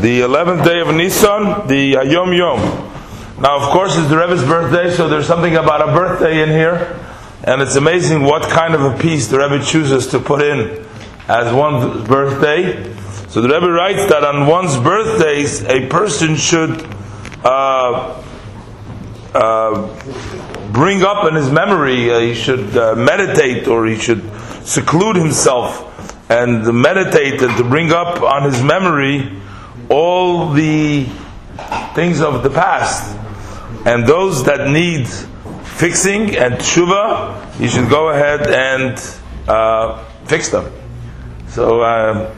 the 11th day of Nisan, the uh, Yom Yom. Now, of course, it's the Rebbe's birthday, so there's something about a birthday in here, and it's amazing what kind of a piece the Rebbe chooses to put in as one's birthday. So the Rebbe writes that on one's birthdays, a person should uh, uh, bring up in his memory, uh, he should uh, meditate or he should seclude himself and meditate and to bring up on his memory all the things of the past and those that need fixing and tshuva, you should go ahead and uh, fix them. So uh,